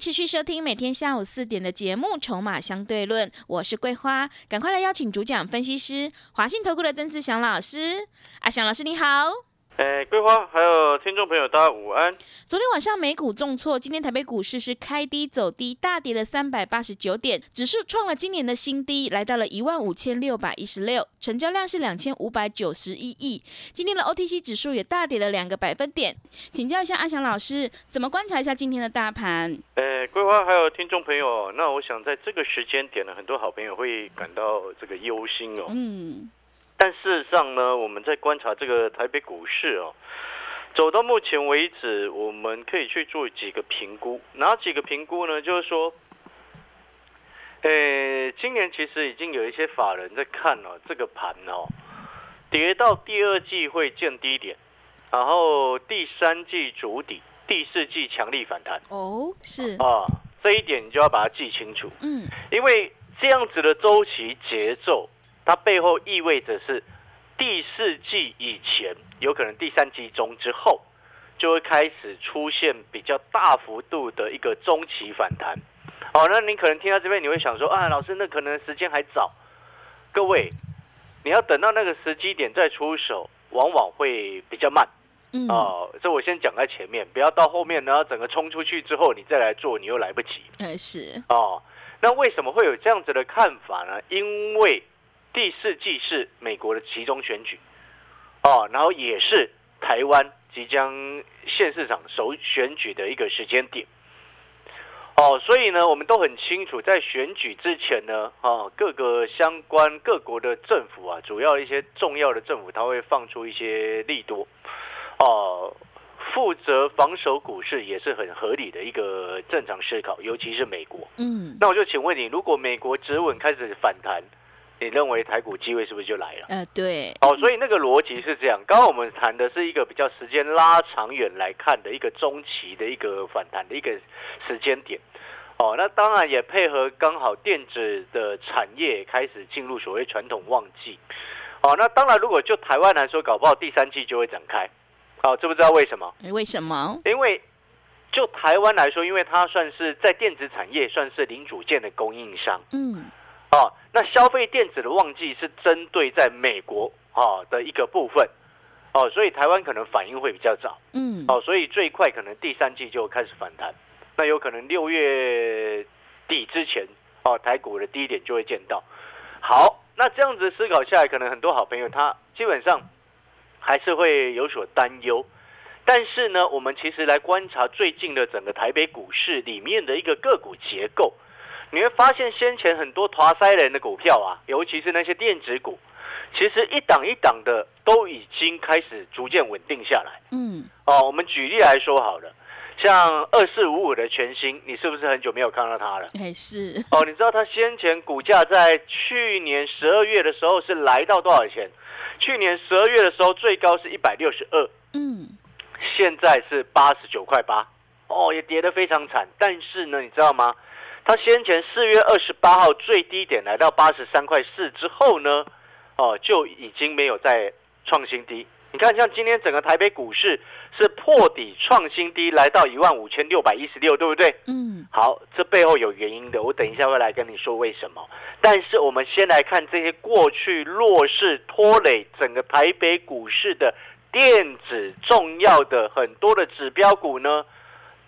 持续收听每天下午四点的节目《筹码相对论》，我是桂花，赶快来邀请主讲分析师华信投顾的曾志祥老师。阿祥老师你好。哎，桂花，还有听众朋友，大家午安。昨天晚上美股重挫，今天台北股市是开低走低，大跌了三百八十九点，指数创了今年的新低，来到了一万五千六百一十六，成交量是两千五百九十一亿。今天的 OTC 指数也大跌了两个百分点。请教一下阿翔老师，怎么观察一下今天的大盘？哎，桂花，还有听众朋友，那我想在这个时间点呢，很多好朋友会感到这个忧心哦。嗯。但事实上呢，我们在观察这个台北股市哦，走到目前为止，我们可以去做几个评估。哪几个评估呢？就是说，呃，今年其实已经有一些法人在看了这个盘哦，跌到第二季会见低点，然后第三季筑底，第四季强力反弹。哦，是啊，这一点你就要把它记清楚。嗯，因为这样子的周期节奏。它背后意味着是第四季以前，有可能第三季中之后，就会开始出现比较大幅度的一个中期反弹。哦，那你可能听到这边，你会想说啊，老师，那可能时间还早。各位，你要等到那个时机点再出手，往往会比较慢。嗯。哦，这我先讲在前面，不要到后面呢，整个冲出去之后，你再来做，你又来不及。哎，是。哦，那为什么会有这样子的看法呢？因为第四季是美国的集中选举，哦，然后也是台湾即将县市长首选举的一个时间点，哦，所以呢，我们都很清楚，在选举之前呢，啊，各个相关各国的政府啊，主要一些重要的政府，他会放出一些力度，哦，负责防守股市也是很合理的一个正常思考，尤其是美国，嗯，那我就请问你，如果美国止稳开始反弹？你认为台股机会是不是就来了？呃，对。哦，所以那个逻辑是这样。刚刚我们谈的是一个比较时间拉长远来看的一个中期的一个反弹的一个时间点。哦，那当然也配合刚好电子的产业开始进入所谓传统旺季。哦，那当然如果就台湾来说，搞不好第三季就会展开。哦，知不知道为什么？为什么？因为就台湾来说，因为它算是在电子产业算是零组件的供应商。嗯。哦，那消费电子的旺季是针对在美国啊的一个部分，哦，所以台湾可能反应会比较早，嗯，哦，所以最快可能第三季就开始反弹，那有可能六月底之前，哦，台股的低点就会见到。好，那这样子思考下来，可能很多好朋友他基本上还是会有所担忧，但是呢，我们其实来观察最近的整个台北股市里面的一个个股结构。你会发现，先前很多拖塞人的股票啊，尤其是那些电子股，其实一档一档的都已经开始逐渐稳定下来。嗯，哦，我们举例来说好了，像二四五五的全新，你是不是很久没有看到它了？哎，是。哦，你知道它先前股价在去年十二月的时候是来到多少钱？去年十二月的时候最高是一百六十二。嗯，现在是八十九块八。哦，也跌得非常惨。但是呢，你知道吗？它先前四月二十八号最低点来到八十三块四之后呢，哦就已经没有再创新低。你看，像今天整个台北股市是破底创新低，来到一万五千六百一十六，对不对？嗯。好，这背后有原因的，我等一下会来跟你说为什么。但是我们先来看这些过去弱势拖累整个台北股市的电子重要的很多的指标股呢。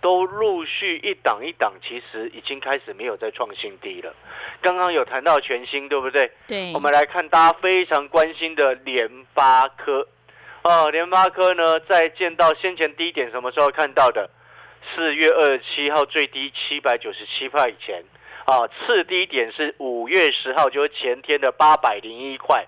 都陆续一档一档，其实已经开始没有再创新低了。刚刚有谈到全新，对不对？对。我们来看大家非常关心的联发科。哦，联发科呢，在见到先前低点什么时候看到的？四月二十七号最低七百九十七块以前。啊，次低点是五月十号，就是前天的八百零一块，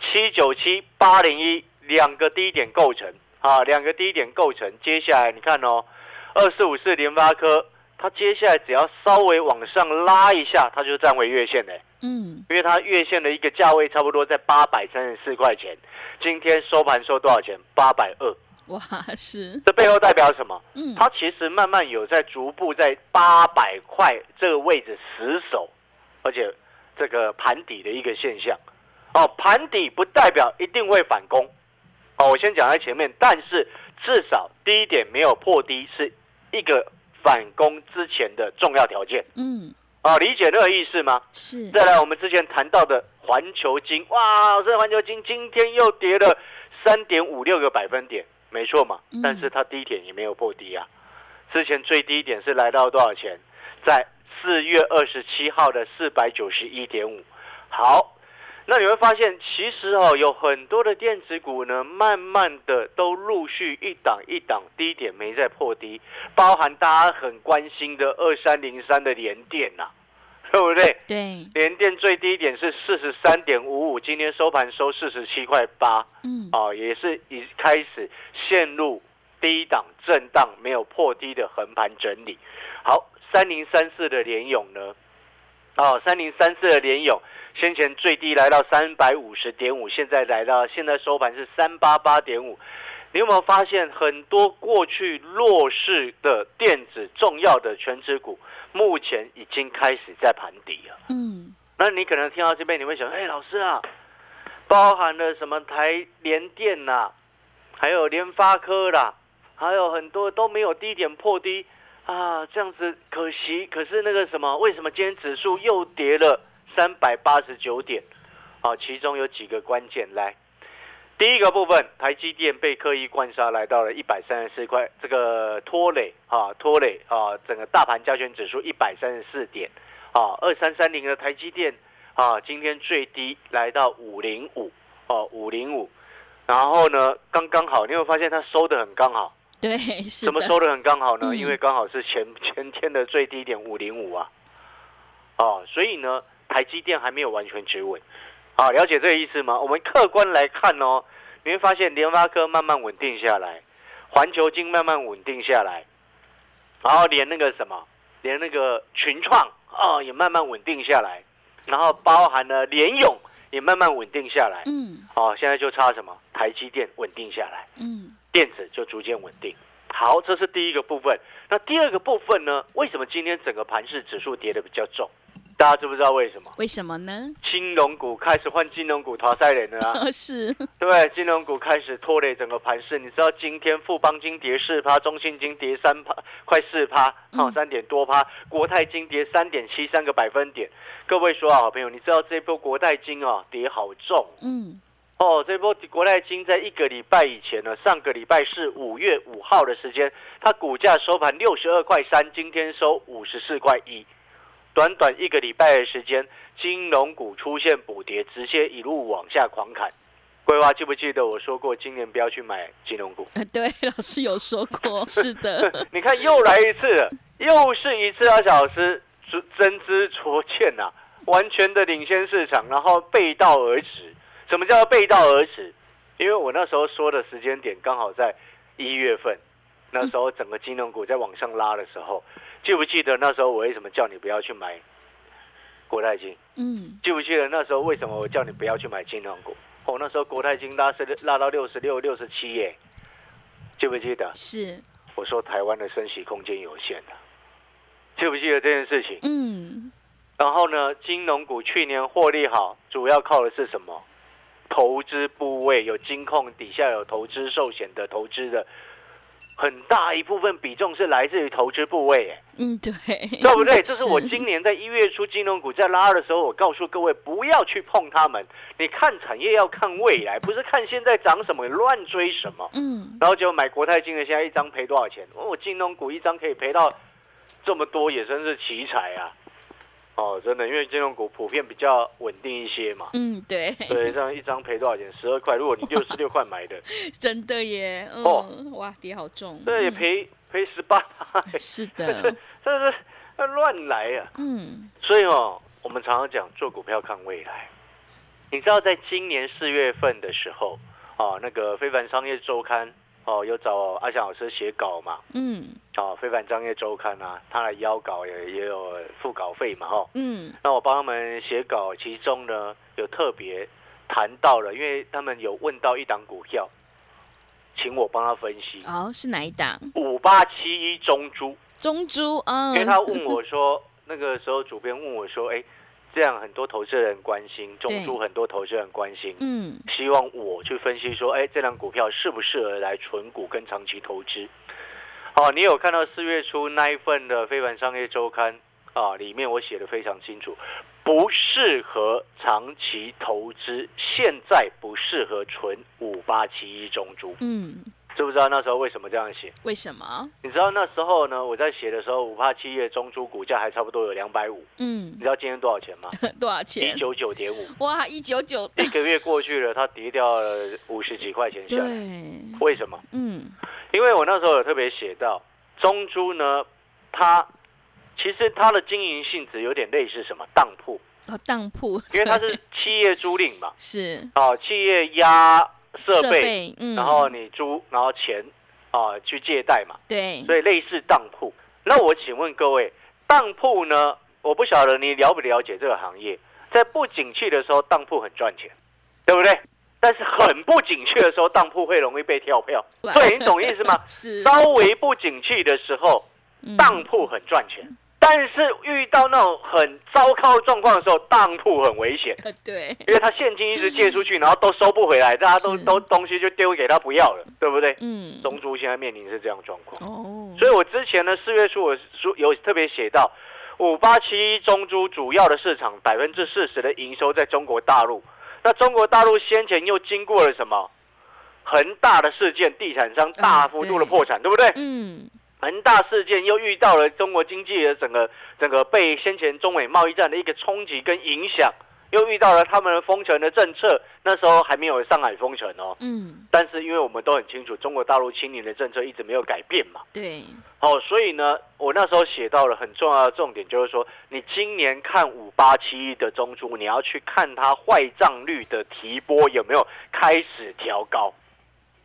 七九七八零一两个低点构成。啊，两个低点构成。接下来你看哦。二四五四联发科，它接下来只要稍微往上拉一下，它就站回月线嘞。嗯，因为它月线的一个价位差不多在八百三十四块钱，今天收盘收多少钱？八百二。哇，是。这背后代表什么？嗯，它其实慢慢有在逐步在八百块这个位置死守，而且这个盘底的一个现象。哦，盘底不代表一定会反攻。哦，我先讲在前面，但是至少低点没有破低，是一个反攻之前的重要条件。嗯。啊，理解那个意思吗？是。再来，我们之前谈到的环球金，哇，老师，环球金今天又跌了三点五六个百分点，没错嘛。但是它低点也没有破低啊。之前最低点是来到多少钱？在四月二十七号的四百九十一点五。好。那你会发现，其实哦，有很多的电子股呢，慢慢的都陆续一档一档低点没再破低，包含大家很关心的二三零三的联电呐，对不对？对，联电最低点是四十三点五五，今天收盘收四十七块八，嗯，哦，也是已开始陷入低档震荡，没有破低的横盘整理。好，三零三四的联勇呢？哦，三零三四的联勇。先前最低来到三百五十点五，现在来到现在收盘是三八八点五。你有没有发现很多过去弱势的电子重要的全指股，目前已经开始在盘底了？嗯，那你可能听到这边，你会想，哎，老师啊，包含了什么台联电呐，还有联发科啦，还有很多都没有低点破低啊，这样子可惜。可是那个什么，为什么今天指数又跌了？三百八十九点，啊，其中有几个关键来。第一个部分，台积电被刻意灌杀，来到了一百三十四块，这个拖累啊，拖累啊，整个大盘加权指数一百三十四点，啊，二三三零的台积电啊，今天最低来到五零五，哦，五零五，然后呢，刚刚好，你会发现它收的很刚好，对，是怎么收的很刚好呢？因为刚好是前前天的最低点五零五啊，哦，所以呢。台积电还没有完全止稳，好，了解这个意思吗？我们客观来看哦，你会发现联发科慢慢稳定下来，环球金慢慢稳定下来，然后连那个什么，连那个群创啊也慢慢稳定下来，然后包含了联勇也慢慢稳定下来，嗯，哦，现在就差什么？台积电稳定下来，嗯，电子就逐渐稳定。好，这是第一个部分。那第二个部分呢？为什么今天整个盘市指数跌的比较重？大家知不知道为什么？为什么呢？金融股开始换金融股淘汰人了啊！是，对？金融股开始拖累整个盘市。你知道今天富邦金跌四趴，中信金跌三趴，快四趴，好三点多趴。国泰金跌三点七三个百分点。各位说啊，好朋友，你知道这波国泰金啊跌好重？嗯，哦，这波国泰金在一个礼拜以前呢，上个礼拜是五月五号的时间，它股价收盘六十二块三，今天收五十四块一。短短一个礼拜的时间，金融股出现补跌，直接一路往下狂砍。桂花记不记得我说过，今年不要去买金融股？对，老师有说过，是的。你看又来一次，又是一次啊，小师真知灼见呐，完全的领先市场，然后背道而驰。什么叫背道而驰？因为我那时候说的时间点刚好在一月份，那时候整个金融股在往上拉的时候。记不记得那时候我为什么叫你不要去买国泰金？嗯，记不记得那时候为什么我叫你不要去买金融股？哦，那时候国泰金拉是拉到六十六、六十七耶，记不记得？是。我说台湾的升息空间有限的，记不记得这件事情？嗯。然后呢，金融股去年获利好，主要靠的是什么？投资部位有金控底下有投资寿险的投资的。很大一部分比重是来自于投资部位，哎，嗯，对，对不对？这是我今年在一月初金融股在拉的时候，我告诉各位不要去碰它们。你看产业要看未来，不是看现在涨什么乱追什么。嗯，然后就买国泰金的，现在一张赔多少钱？我金融股一张可以赔到这么多，也真是奇才啊！哦，真的，因为金融股普遍比较稳定一些嘛。嗯，对。对，这样一张赔多少钱？十二块。如果你 六十六块买的，真的耶。哦，哇，跌好重。这也赔赔十八。是的。这是乱来啊。嗯。所以哦，我们常常讲做股票看未来。你知道，在今年四月份的时候，啊，那个非凡商业周刊哦，有找阿翔老师写稿嘛，嗯，哦，非凡商业周刊啊，他来邀稿也也有付稿费嘛，哈，嗯，那我帮他们写稿，其中呢有特别谈到了，因为他们有问到一档股票，请我帮他分析，哦，是哪一档？五八七一中珠，中珠，嗯，因为他问我说，那个时候主编问我说，哎。这样很多投资人关心，中珠很多投资人关心，嗯，希望我去分析说，哎，这张股票适不适合来存股跟长期投资？好，你有看到四月初那一份的非凡商业周刊啊？里面我写的非常清楚，不适合长期投资，现在不适合存五八七一中珠，嗯。知不知道那时候为什么这样写？为什么？你知道那时候呢？我在写的时候，五帕七月中珠股价还差不多有两百五。嗯，你知道今天多少钱吗？多少钱？一九九点五。哇，一九九！一个月过去了，它跌掉了五十几块钱下来。为什么？嗯，因为我那时候有特别写到，中珠呢，它其实它的经营性质有点类似什么当铺。哦，当铺。因为它是企业租赁嘛。是。哦，企业压。设备，然后你租，然后钱啊去借贷嘛，对，所以类似当铺。那我请问各位，当铺呢？我不晓得你了不了解这个行业，在不景气的时候，当铺很赚钱，对不对？但是很不景气的时候，当铺会容易被跳票。对，你懂意思吗？是。稍微不景气的时候，当铺很赚钱。但是遇到那种很糟糕状况的时候，当铺很危险。对，因为他现金一直借出去，然后都收不回来，大家都都东西就丢给他不要了，对不对？嗯。中珠现在面临是这样状况。哦。所以我之前呢，四月初我说有特别写到，五八七一中珠主要的市场百分之四十的营收在中国大陆。那中国大陆先前又经过了什么恒大的事件，地产商大幅度的破产，对不对？嗯。恒大事件又遇到了中国经济的整个整个被先前中美贸易战的一个冲击跟影响，又遇到了他们的封城的政策，那时候还没有上海封城哦。嗯。但是因为我们都很清楚，中国大陆清零的政策一直没有改变嘛。对。哦，所以呢，我那时候写到了很重要的重点，就是说，你今年看五八七一的中珠，你要去看它坏账率的提拨有没有开始调高。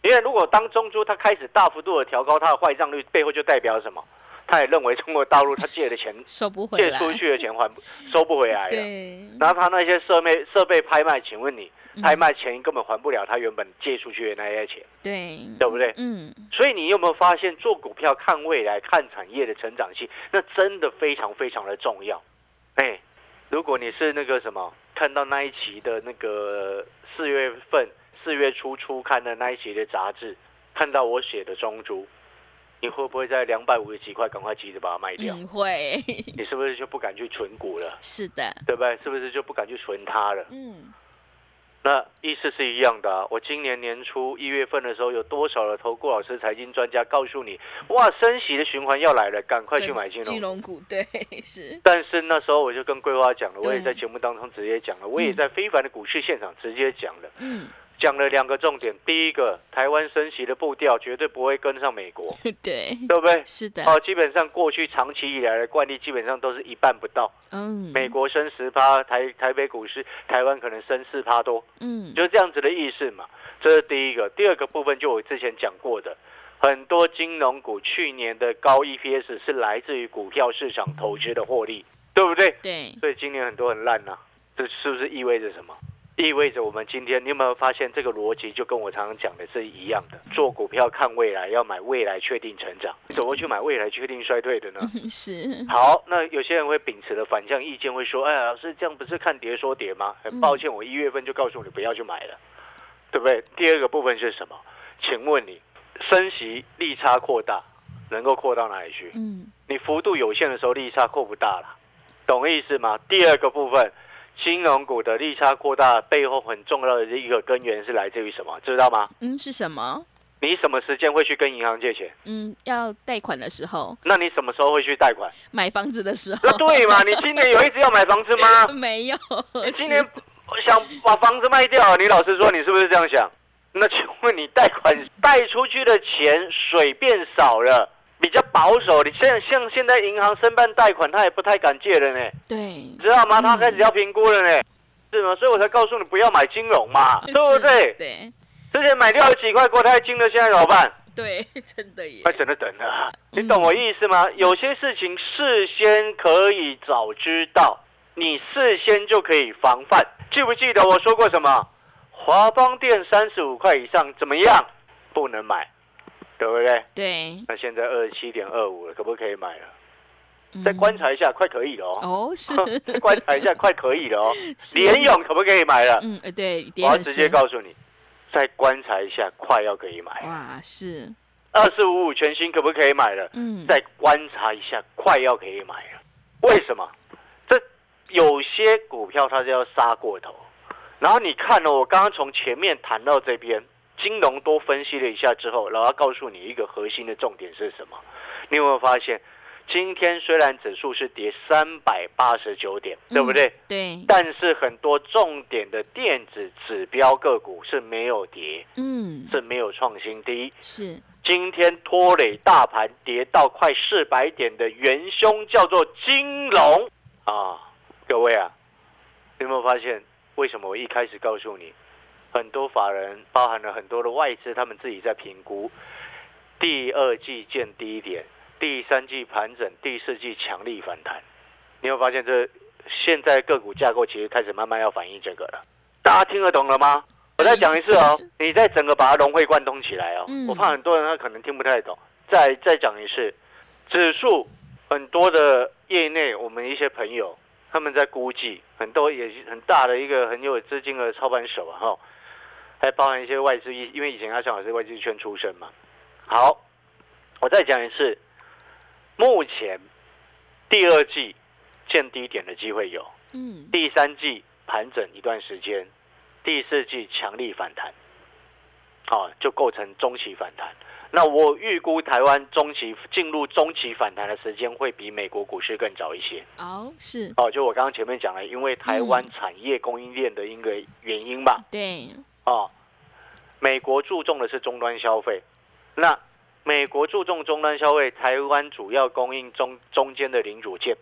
因为如果当中珠它开始大幅度的调高它的坏账率，背后就代表什么？他也认为中国大陆他借的钱收不回来，借出去的钱还不收不回来了。然后他那些设备设备拍卖，请问你拍卖钱根本还不了他原本借出去的那些钱，对对不对？嗯。所以你有没有发现，做股票看未来、看产业的成长性，那真的非常非常的重要。哎，如果你是那个什么，看到那一期的那个四月份。四月初初看的那一期的杂志，看到我写的中珠，你会不会在两百五十几块赶快急着把它卖掉？会。你是不是就不敢去存股了？是的，对不对？是不是就不敢去存它了？嗯。那意思是一样的。我今年年初一月份的时候，有多少的投顾老师、财经专家告诉你，哇，升息的循环要来了，赶快去买金融金融股。对，是。但是那时候我就跟桂花讲了，我也在节目当中直接讲了，我也在非凡的股市现场直接讲了。嗯。讲了两个重点，第一个，台湾升息的步调绝对不会跟上美国，对，对不对？是的。哦，基本上过去长期以来的惯例，基本上都是一半不到。嗯，美国升十趴，台台北股市，台湾可能升四趴多。嗯，就这样子的意思嘛。这是第一个。第二个部分，就我之前讲过的，很多金融股去年的高 EPS 是来自于股票市场投资的获利，对不对？对。所以今年很多很烂呐，这是不是意味着什么？意味着我们今天，你有没有发现这个逻辑就跟我常常讲的是一样的？做股票看未来，要买未来确定成长，怎么会去买未来确定衰退的呢？是。好，那有些人会秉持的反向意见，会说：“哎，老师这样不是看跌说跌吗？”很抱歉，我一月份就告诉你不要去买了，对不对？第二个部分是什么？请问你升息利差扩大，能够扩到哪里去？嗯，你幅度有限的时候，利差扩不大了，懂意思吗？第二个部分。金融股的利差扩大背后很重要的一个根源是来自于什么？知道吗？嗯，是什么？你什么时间会去跟银行借钱？嗯，要贷款的时候。那你什么时候会去贷款？买房子的时候。那对嘛？你今年有一直要买房子吗？没有。你今年想把房子卖掉？你老实说，你是不是这样想？那请问你贷款贷出去的钱水变少了？比较保守，你现像现在银行申办贷款，他也不太敢借了呢。对，知道吗？他开始要评估了呢，是吗？所以我才告诉你不要买金融嘛，对不对？对。之前买六十几块国泰金的，现在怎么办？对，真的耶。那真的等了，你懂我意思吗？有些事情事先可以早知道，你事先就可以防范。记不记得我说过什么？华邦电三十五块以上怎么样？不能买，对不对？对。那现在二十七点二五了，可不可以买了？再观察一下，快可以了哦。哦，是。再观察一下，快可以了哦。联勇可不可以买了？嗯，对。我要直接告诉你，再观察一下，快要可以买。哇，是。二四五五全新可不可以买了？嗯。再观察一下，快要可以买了。为什么？这有些股票它就要杀过头。然后你看了，我刚刚从前面谈到这边，金融多分析了一下之后，然后告诉你一个核心的重点是什么？你有没有发现？今天虽然指数是跌三百八十九点，对不对？对。但是很多重点的电子指标个股是没有跌，嗯，是没有创新低。是。今天拖累大盘跌到快四百点的元凶叫做金融啊！各位啊，有没有发现为什么我一开始告诉你，很多法人包含了很多的外资，他们自己在评估第二季见低点。第三季盘整，第四季强力反弹，你会发现这现在个股架构其实开始慢慢要反映这个了。大家听得懂了吗？我再讲一次哦，你再整个把它融会贯通起来哦。我怕很多人他可能听不太懂，再再讲一次，指数很多的业内，我们一些朋友他们在估计，很多也很大的一个很有资金的操盘手啊，哈，还包含一些外资，因为以前他正好是外资圈出身嘛。好，我再讲一次。目前第二季见低点的机会有，嗯，第三季盘整一段时间，第四季强力反弹，好，就构成中期反弹。那我预估台湾中期进入中期反弹的时间会比美国股市更早一些。哦，是哦，就我刚刚前面讲了，因为台湾产业供应链的一个原因吧。对，哦，美国注重的是终端消费，那。美国注重终端消费，台湾主要供应中中间的零组件，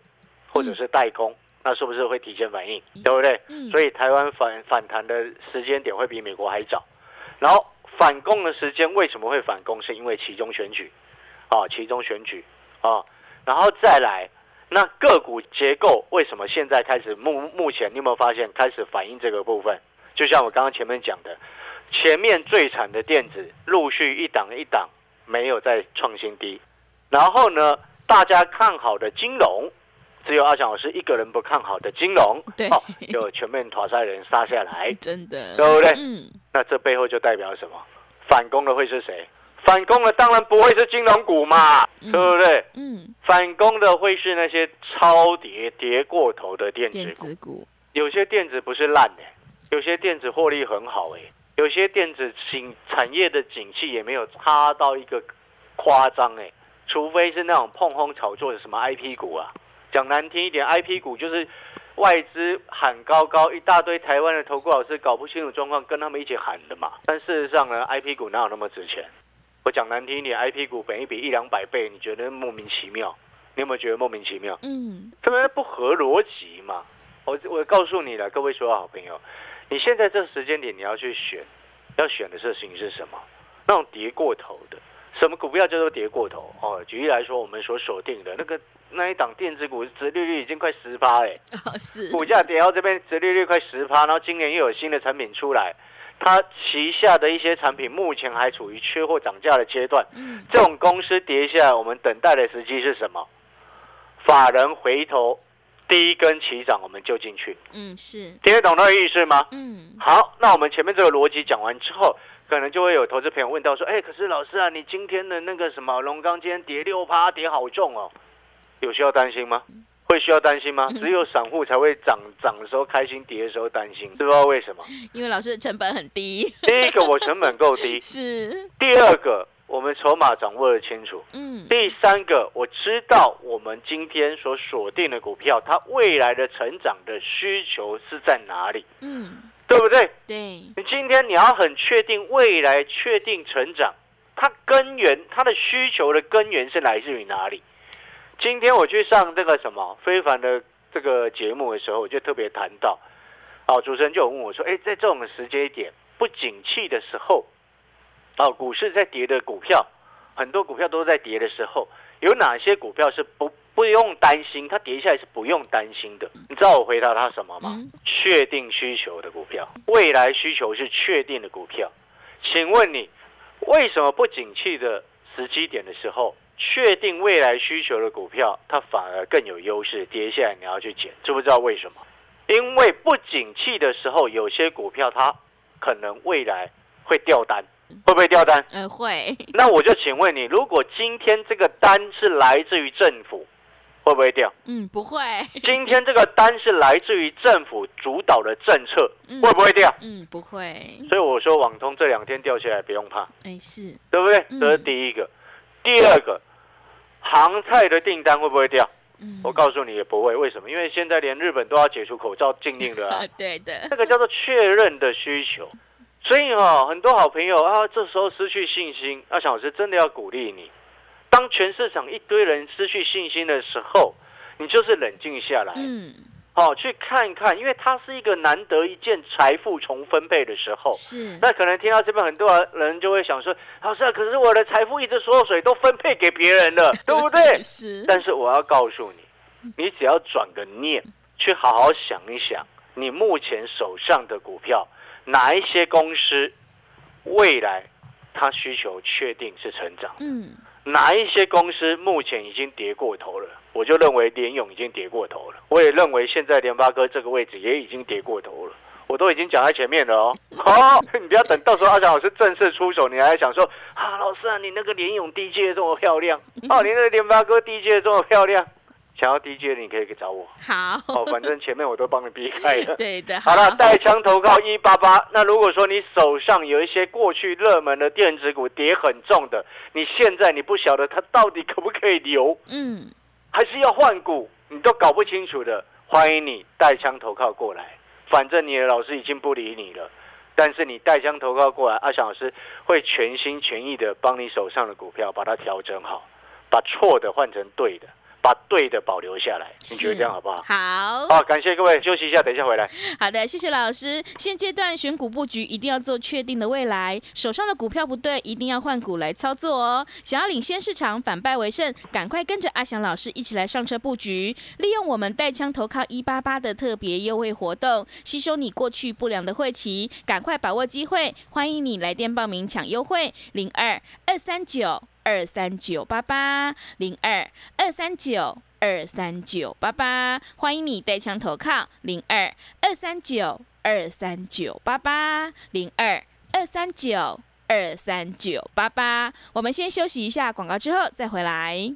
或者是代工，那是不是会提前反应，对不对？所以台湾反反弹的时间点会比美国还早。然后反攻的时间为什么会反攻？是因为其中选举，啊，其中选举啊，然后再来，那个股结构为什么现在开始目目前你有没有发现开始反映这个部分？就像我刚刚前面讲的，前面最惨的电子陆续一档一档。没有再创新低，然后呢？大家看好的金融，只有阿强老师一个人不看好的金融，对，就全面淘汰人杀下来，真的，对不对？嗯，那这背后就代表什么？反攻的会是谁？反攻的当然不会是金融股嘛，对不对？嗯，反攻的会是那些超跌跌过头的电子股，有些电子不是烂的，有些电子获利很好哎。有些电子景产业的景气也没有差到一个夸张哎，除非是那种碰轰炒作的什么 I P 股啊，讲难听一点，I P 股就是外资喊高高，一大堆台湾的投顾老师搞不清楚状况，跟他们一起喊的嘛。但事实上呢，I P 股哪有那么值钱？我讲难听一点，I P 股本一比一两百倍，你觉得莫名其妙？你有没有觉得莫名其妙？嗯，他们不合逻辑嘛。我我告诉你了，各位所有好朋友。你现在这个时间点，你要去选，要选的事情是什么？那种跌过头的，什么股票叫做跌过头？哦，举例来说，我们所锁定的那个那一档电子股，折利率已经快十趴哎，是股价跌到这边，折利率快十趴，然后今年又有新的产品出来，它旗下的一些产品目前还处于缺货涨价的阶段。嗯，这种公司跌下来，我们等待的时机是什么？法人回头。第一根起涨，我们就进去。嗯，是听得懂那个意思吗？嗯，好，那我们前面这个逻辑讲完之后，可能就会有投资朋友问到说：“哎，可是老师啊，你今天的那个什么龙钢今天跌六趴，跌好重哦，有需要担心吗？会需要担心吗？只有散户才会涨涨的时候开心，跌的时候担心，不知道为什么？因为老师的成本很低。第一个，我成本够低。是。第二个。我们筹码掌握的清楚。嗯。第三个，我知道我们今天所锁定的股票，它未来的成长的需求是在哪里？嗯。对不对？对。你今天你要很确定未来确定成长，它根源它的需求的根源是来自于哪里？今天我去上这个什么非凡的这个节目的时候，我就特别谈到，哦，主持人就有问我说：“哎，在这种时间点不景气的时候。”哦，股市在跌的股票，很多股票都在跌的时候，有哪些股票是不不用担心？它跌下来是不用担心的。你知道我回答他什么吗？确定需求的股票，未来需求是确定的股票。请问你为什么不景气的时机点的时候，确定未来需求的股票，它反而更有优势？跌下来你要去捡，知不知道为什么？因为不景气的时候，有些股票它可能未来会掉单，会不会掉单？嗯，会。那我就请问你，如果今天这个单是来自于政府，会不会掉？嗯，不会。今天这个单是来自于政府主导的政策，会不会掉？嗯，不会。所以我说网通这两天掉下来不用怕，哎，是对不对？这是第一个。第二个，航菜的订单会不会掉？我告诉你也不会，为什么？因为现在连日本都要解除口罩禁令了啊！对的，这个叫做确认的需求。所以哈，很多好朋友啊，这时候失去信心，阿小老师真的要鼓励你。当全市场一堆人失去信心的时候，你就是冷静下来。嗯。好，去看一看，因为它是一个难得一见财富重分配的时候。是。那可能听到这边很多人就会想说：“老师，啊可是我的财富一直缩水，都分配给别人了，对不对？”是。但是我要告诉你，你只要转个念，去好好想一想，你目前手上的股票，哪一些公司未来它需求确定是成长？嗯。哪一些公司目前已经跌过头了？我就认为联勇已经跌过头了。我也认为现在联发哥这个位置也已经跌过头了。我都已经讲在前面了哦。好，你不要等到时候阿翔老师正式出手，你还想说啊，老师啊，你那个联勇低阶这么漂亮，哦，你那个联发哥低阶这么漂亮。想要 DJ 的你可以找我。好，哦，反正前面我都帮你避开了。对的。好了，带枪投靠一八八。那如果说你手上有一些过去热门的电子股跌很重的，你现在你不晓得它到底可不可以留，嗯，还是要换股，你都搞不清楚的，欢迎你带枪投靠过来。反正你的老师已经不理你了，但是你带枪投靠过来，阿翔老师会全心全意的帮你手上的股票把它调整好，把错的换成对的。把对的保留下来，你觉得这样好不好？好，好，感谢各位，休息一下，等一下回来。好的，谢谢老师。现阶段选股布局一定要做确定的未来，手上的股票不对，一定要换股来操作哦。想要领先市场，反败为胜，赶快跟着阿翔老师一起来上车布局，利用我们带枪投靠一八八的特别优惠活动，吸收你过去不良的晦气，赶快把握机会，欢迎你来电报名抢优惠，零二二三九。二三九八八零二二三九二三九八八，欢迎你带枪投靠零二二三九二三九八八零二二三九二三九八八。我们先休息一下广告，之后再回来。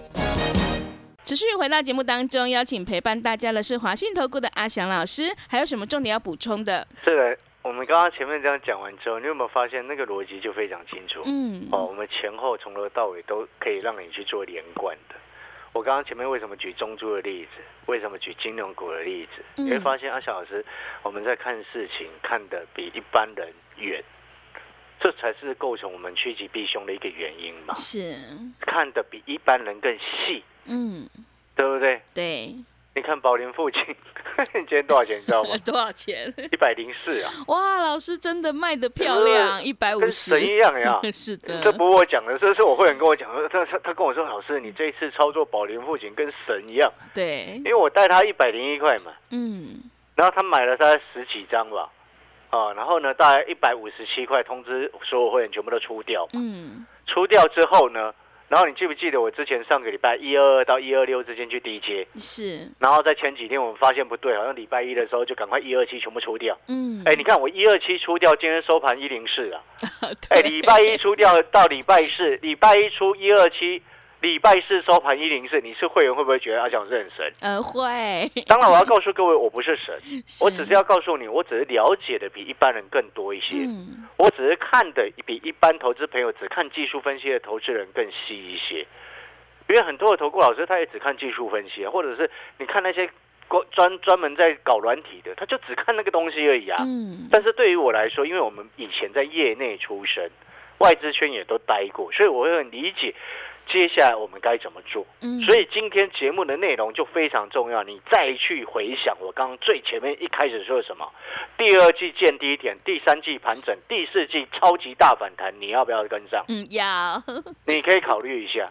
持续回到节目当中，邀请陪伴大家的是华信投顾的阿翔老师，还有什么重点要补充的？是的，我们刚刚前面这样讲完之后，你有没有发现那个逻辑就非常清楚？嗯，哦，我们前后从头到尾都可以让你去做连贯的。我刚刚前面为什么举中珠的例子？为什么举金融股的例子？你会发现阿翔老师我们在看事情看的比一般人远，这才是构成我们趋吉避凶的一个原因嘛？是看的比一般人更细。嗯，对不对？对，你看宝林父亲 今天多少钱？你知道吗？多少钱？一百零四啊！哇，老师真的卖的漂亮，一百五十，神一样呀！是的，这不是我讲的，这是我会员跟我讲他他他跟我说，老师，你这一次操作宝林父亲跟神一样。对，因为我带他一百零一块嘛，嗯，然后他买了大概十几张吧，啊，然后呢，大概一百五十七块，通知所有会员全部都出掉，嗯，出掉之后呢？然后你记不记得我之前上个礼拜一二二到一二六之间去低接？是。然后在前几天我们发现不对，好像礼拜一的时候就赶快一二七全部出掉。嗯。哎，你看我一二七出掉，今天收盘一零四啊。哎，礼拜一出掉到礼拜四，礼拜一出一二七，礼拜四收盘一零四，你是会员会不会觉得阿翔是很神？呃，会。当然，我要告诉各位，我不是神，我只是要告诉你，我只是了解的比一般人更多一些。嗯，我只是看的比一般投资朋友只看技术分析的投资人更细一些。因为很多的投顾老师他也只看技术分析啊，或者是你看那些专专门在搞软体的，他就只看那个东西而已啊。嗯。但是对于我来说，因为我们以前在业内出身，外资圈也都待过，所以我会很理解。接下来我们该怎么做？嗯，所以今天节目的内容就非常重要。你再去回想我刚刚最前面一开始说的什么？第二季见低点，第三季盘整，第四季超级大反弹，你要不要跟上？嗯，要。你可以考虑一下，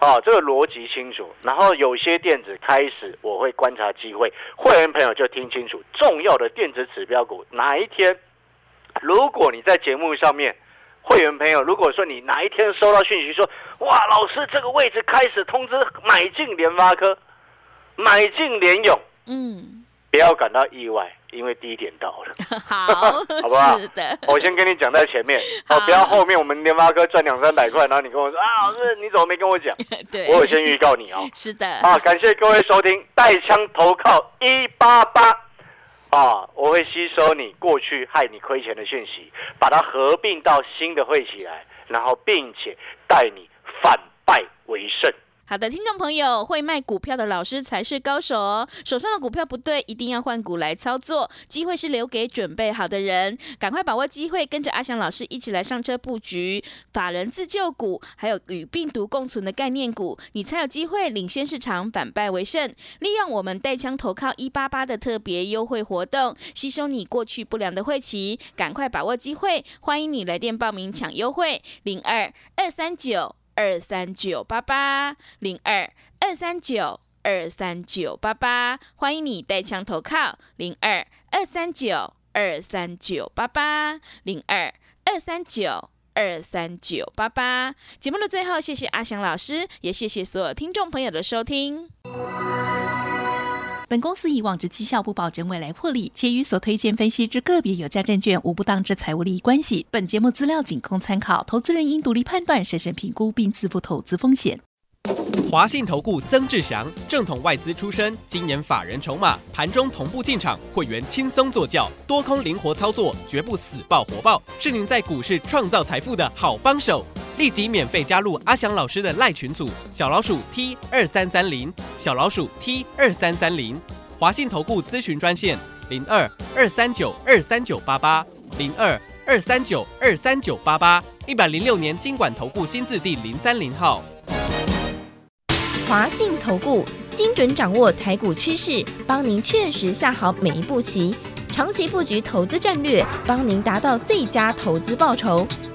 哦，这个逻辑清楚。然后有些电子开始，我会观察机会。会员朋友就听清楚，重要的电子指标股哪一天，如果你在节目上面。会员朋友，如果说你哪一天收到讯息说，哇，老师这个位置开始通知买进联发科，买进联勇，嗯，不要感到意外，因为低点到了，好，好不好？是的，我先跟你讲在前面，哦，不要后面我们联发科赚两三百块，然后你跟我说啊，老师你怎么没跟我讲？对，我有先预告你哦，是的，啊，感谢各位收听带枪投靠一八八。啊！我会吸收你过去害你亏钱的讯息，把它合并到新的会起来，然后并且带你反败为胜。好的，听众朋友，会卖股票的老师才是高手哦。手上的股票不对，一定要换股来操作。机会是留给准备好的人，赶快把握机会，跟着阿翔老师一起来上车布局法人自救股，还有与病毒共存的概念股，你才有机会领先市场，反败为胜。利用我们带枪投靠一八八的特别优惠活动，吸收你过去不良的晦气，赶快把握机会。欢迎你来电报名抢优惠，零二二三九。二三九八八零二二三九二三九八八，欢迎你带枪投靠零二二三九二三九八八零二二三九二三九八八。节目的最后，谢谢阿翔老师，也谢谢所有听众朋友的收听。本公司以往之绩效不保证未来获利，且与所推荐分析之个别有价证券无不当之财务利益关系。本节目资料仅供参考，投资人应独立判断、审慎评估并自负投资风险。华信投顾曾志祥，正统外资出身，今年法人筹码，盘中同步进场，会员轻松做教，多空灵活操作，绝不死爆活爆，是您在股市创造财富的好帮手。立即免费加入阿祥老师的赖群组，小老鼠 T 二三三零，小老鼠 T 二三三零，华信投顾咨询专线零二二三九二三九八八零二二三九二三九八八，一百零六年经管投顾新字第零三零号。华信投顾精准掌握台股趋势，帮您确实下好每一步棋，长期布局投资战略，帮您达到最佳投资报酬。